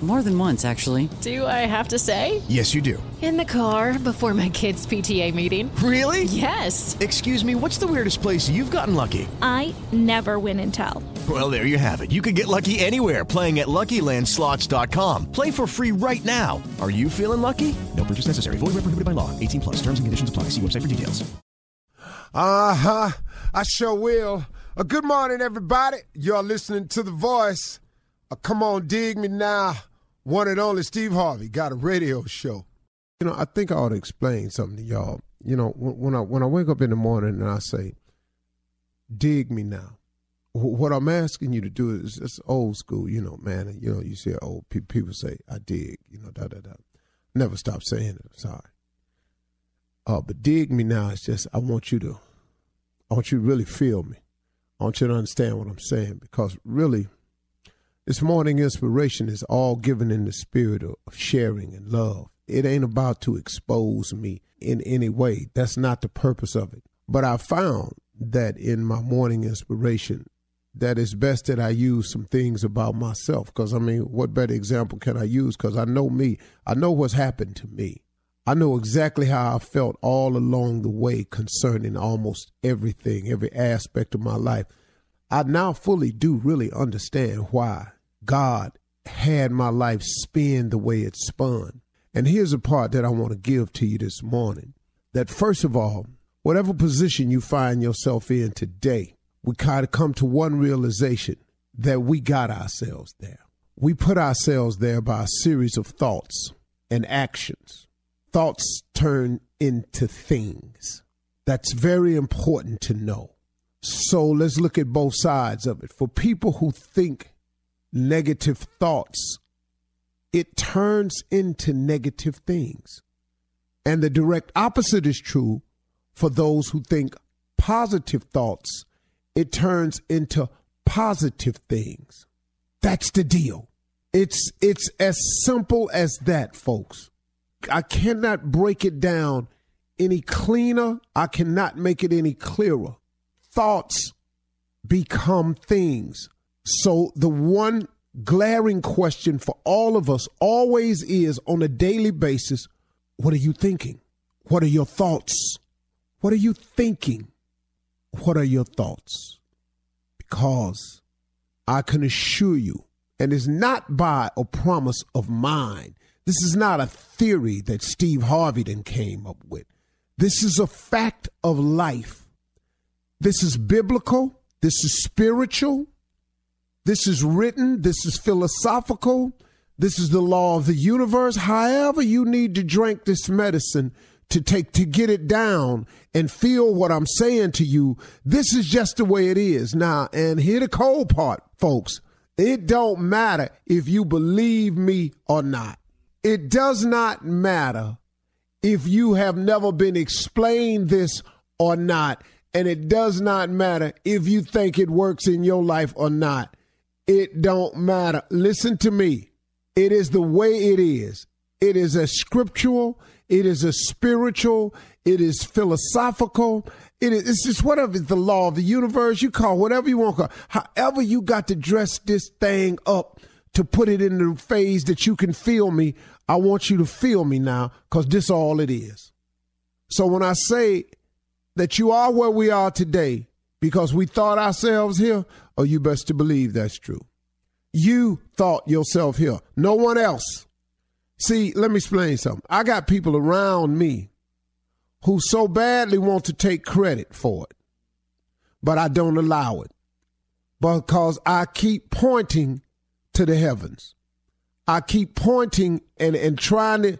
More than once, actually. Do I have to say? Yes, you do. In the car before my kids' PTA meeting. Really? Yes. Excuse me, what's the weirdest place you've gotten lucky? I never win and tell. Well, there you have it. You can get lucky anywhere playing at LuckyLandSlots.com. Play for free right now. Are you feeling lucky? No purchase necessary. Void where prohibited by law. 18 plus. Terms and conditions apply. See website for details. Uh huh. I sure will. Uh, good morning, everybody. You're listening to The Voice. Uh, come on, dig me now. One and only Steve Harvey got a radio show. You know, I think I ought to explain something to y'all. You know, when, I when I wake up in the morning and I say, "Dig me now," what I'm asking you to do is just old school. You know, man. You know, you see old pe- people say, "I dig." You know, da da da. Never stop saying it. I'm sorry. Uh, but dig me now It's just I want you to, I want you to really feel me. I want you to understand what I'm saying because really, this morning inspiration is all given in the spirit of, sharing and love. It ain't about to expose me in any way. That's not the purpose of it. But I found that in my morning inspiration, that it's best that I use some things about myself. Because, I mean, what better example can I use? Because I know me, I know what's happened to me. I know exactly how I felt all along the way concerning almost everything, every aspect of my life. I now fully do really understand why God had my life spin the way it spun. And here's a part that I want to give to you this morning that, first of all, whatever position you find yourself in today, we kind of come to one realization that we got ourselves there. We put ourselves there by a series of thoughts and actions. Thoughts turn into things. That's very important to know. So let's look at both sides of it. For people who think negative thoughts, it turns into negative things. And the direct opposite is true for those who think positive thoughts, it turns into positive things. That's the deal. It's it's as simple as that, folks. I cannot break it down any cleaner. I cannot make it any clearer. Thoughts become things. So the one glaring question for all of us always is on a daily basis what are you thinking? What are your thoughts? What are you thinking? What are your thoughts? Because I can assure you, and it's not by a promise of mine, This is not a theory that Steve Harvey then came up with. This is a fact of life. This is biblical. This is spiritual. This is written. This is philosophical. This is the law of the universe. However, you need to drink this medicine to take to get it down and feel what I'm saying to you. This is just the way it is. Now, and here the cold part, folks. It don't matter if you believe me or not. It does not matter if you have never been explained this or not. And it does not matter if you think it works in your life or not. It don't matter. Listen to me. It is the way it is. It is a scriptural, it is a spiritual, it is philosophical, it is it's just whatever it's the law of the universe. You call whatever you want to call. However, you got to dress this thing up to put it in the phase that you can feel me. I want you to feel me now, because this all it is. So when I say that you are where we are today because we thought ourselves here, or you best to believe that's true. You thought yourself here, no one else. See, let me explain something. I got people around me who so badly want to take credit for it, but I don't allow it because I keep pointing to the heavens. I keep pointing and, and trying to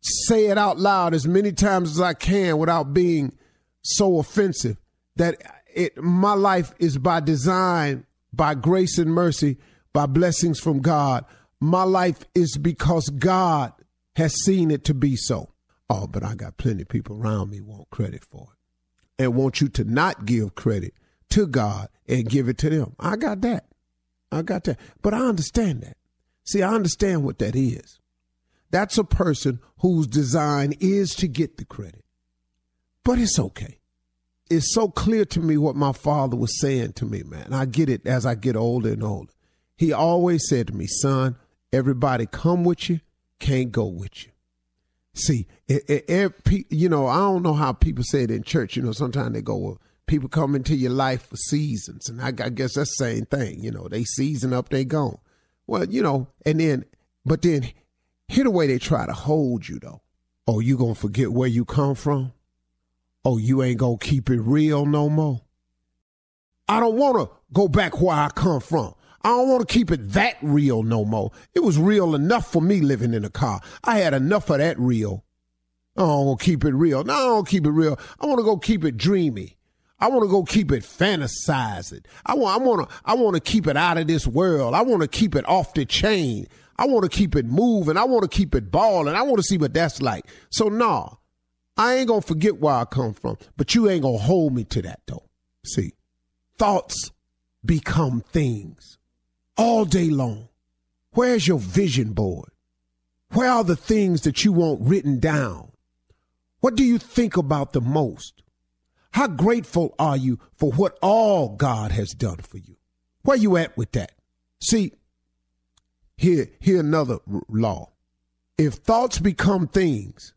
say it out loud as many times as I can without being so offensive that it my life is by design, by grace and mercy by blessings from God. My life is because God has seen it to be so. Oh, but I got plenty of people around me want credit for it and want you to not give credit to God and give it to them. I got that. I got that. But I understand that. See, I understand what that is. That's a person whose design is to get the credit. But it's okay. It's so clear to me what my father was saying to me, man. I get it as I get older and older. He always said to me, son, everybody come with you, can't go with you. See, it, it, it, you know, I don't know how people say it in church. You know, sometimes they go, well, people come into your life for seasons. And I, I guess that's the same thing. You know, they season up, they gone. Well, you know, and then, but then here the way they try to hold you though. Oh, you gonna forget where you come from? Oh, you ain't gonna keep it real no more? I don't wanna go back where I come from. I don't want to keep it that real no more. It was real enough for me living in a car. I had enough of that real. I don't want to keep it real. No, I don't keep it real. I want to go keep it dreamy. I want to go keep it fantasizing. I want, I want to, I want to keep it out of this world. I want to keep it off the chain. I want to keep it moving. I want to keep it balling. I want to see what that's like. So, nah, I ain't to forget where I come from, but you ain't to hold me to that though. See, thoughts become things all day long. Where's your vision board? Where are the things that you want written down? What do you think about the most? How grateful are you for what all God has done for you? Where you at with that? See, here, here another law. If thoughts become things,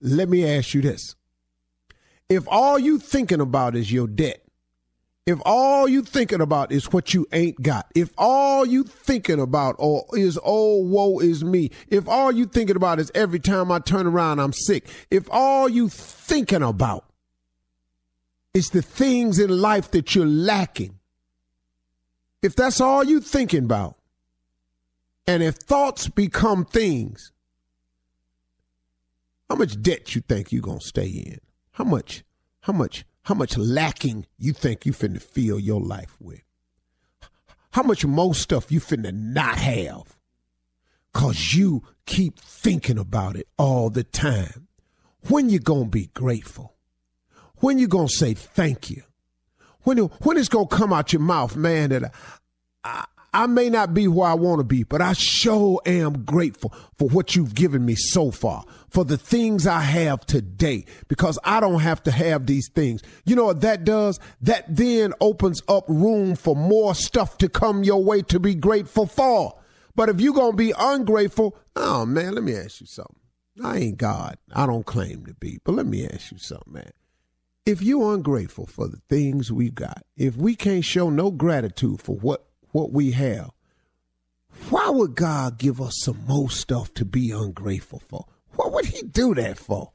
let me ask you this. If all you thinking about is your debt, if all you thinking about is what you ain't got, if all you thinking about or is oh woe is me, if all you thinking about is every time I turn around I'm sick, if all you thinking about is the things in life that you're lacking, if that's all you thinking about, and if thoughts become things, how much debt you think you gonna stay in? How much? How much? how much lacking you think you finna fill your life with. How much more stuff you finna not have. Cause you keep thinking about it all the time. When you gonna be grateful? When you gonna say thank you? When, when it's gonna come out your mouth, man, that I, I may not be where I want to be, but I sure am grateful for what you've given me so far, for the things I have today, because I don't have to have these things. You know what that does? That then opens up room for more stuff to come your way to be grateful for. But if you're going to be ungrateful, oh man, let me ask you something. I ain't God. I don't claim to be, but let me ask you something, man. If you're ungrateful for the things we got, if we can't show no gratitude for what what we have, Why would God give us some more stuff to be ungrateful for? What would He do that for?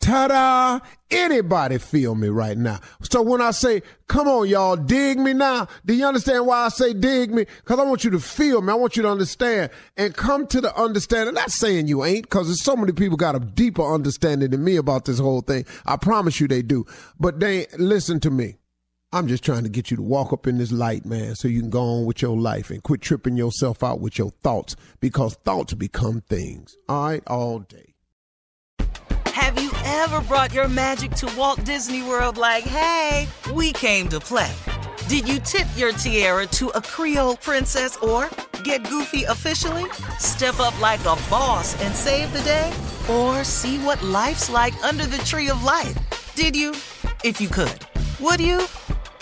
Ta-da! Anybody feel me right now? So when I say, come on, y'all, dig me now, do you understand why I say dig me? Because I want you to feel me. I want you to understand and come to the understanding. Not saying you ain't, because there's so many people got a deeper understanding than me about this whole thing. I promise you they do. But they listen to me. I'm just trying to get you to walk up in this light, man, so you can go on with your life and quit tripping yourself out with your thoughts because thoughts become things. All right, all day. Have you ever brought your magic to Walt Disney World like, hey, we came to play? Did you tip your tiara to a Creole princess or get goofy officially? Step up like a boss and save the day? Or see what life's like under the tree of life? Did you? If you could. Would you?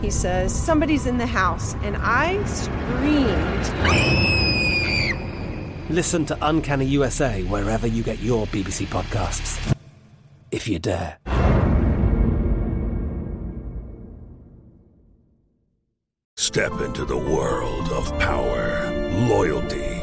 He says, Somebody's in the house, and I screamed. Listen to Uncanny USA wherever you get your BBC podcasts, if you dare. Step into the world of power, loyalty,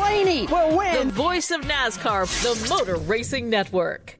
Blaney will win. The voice of NASCAR, the Motor Racing Network.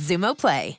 Xumo Play.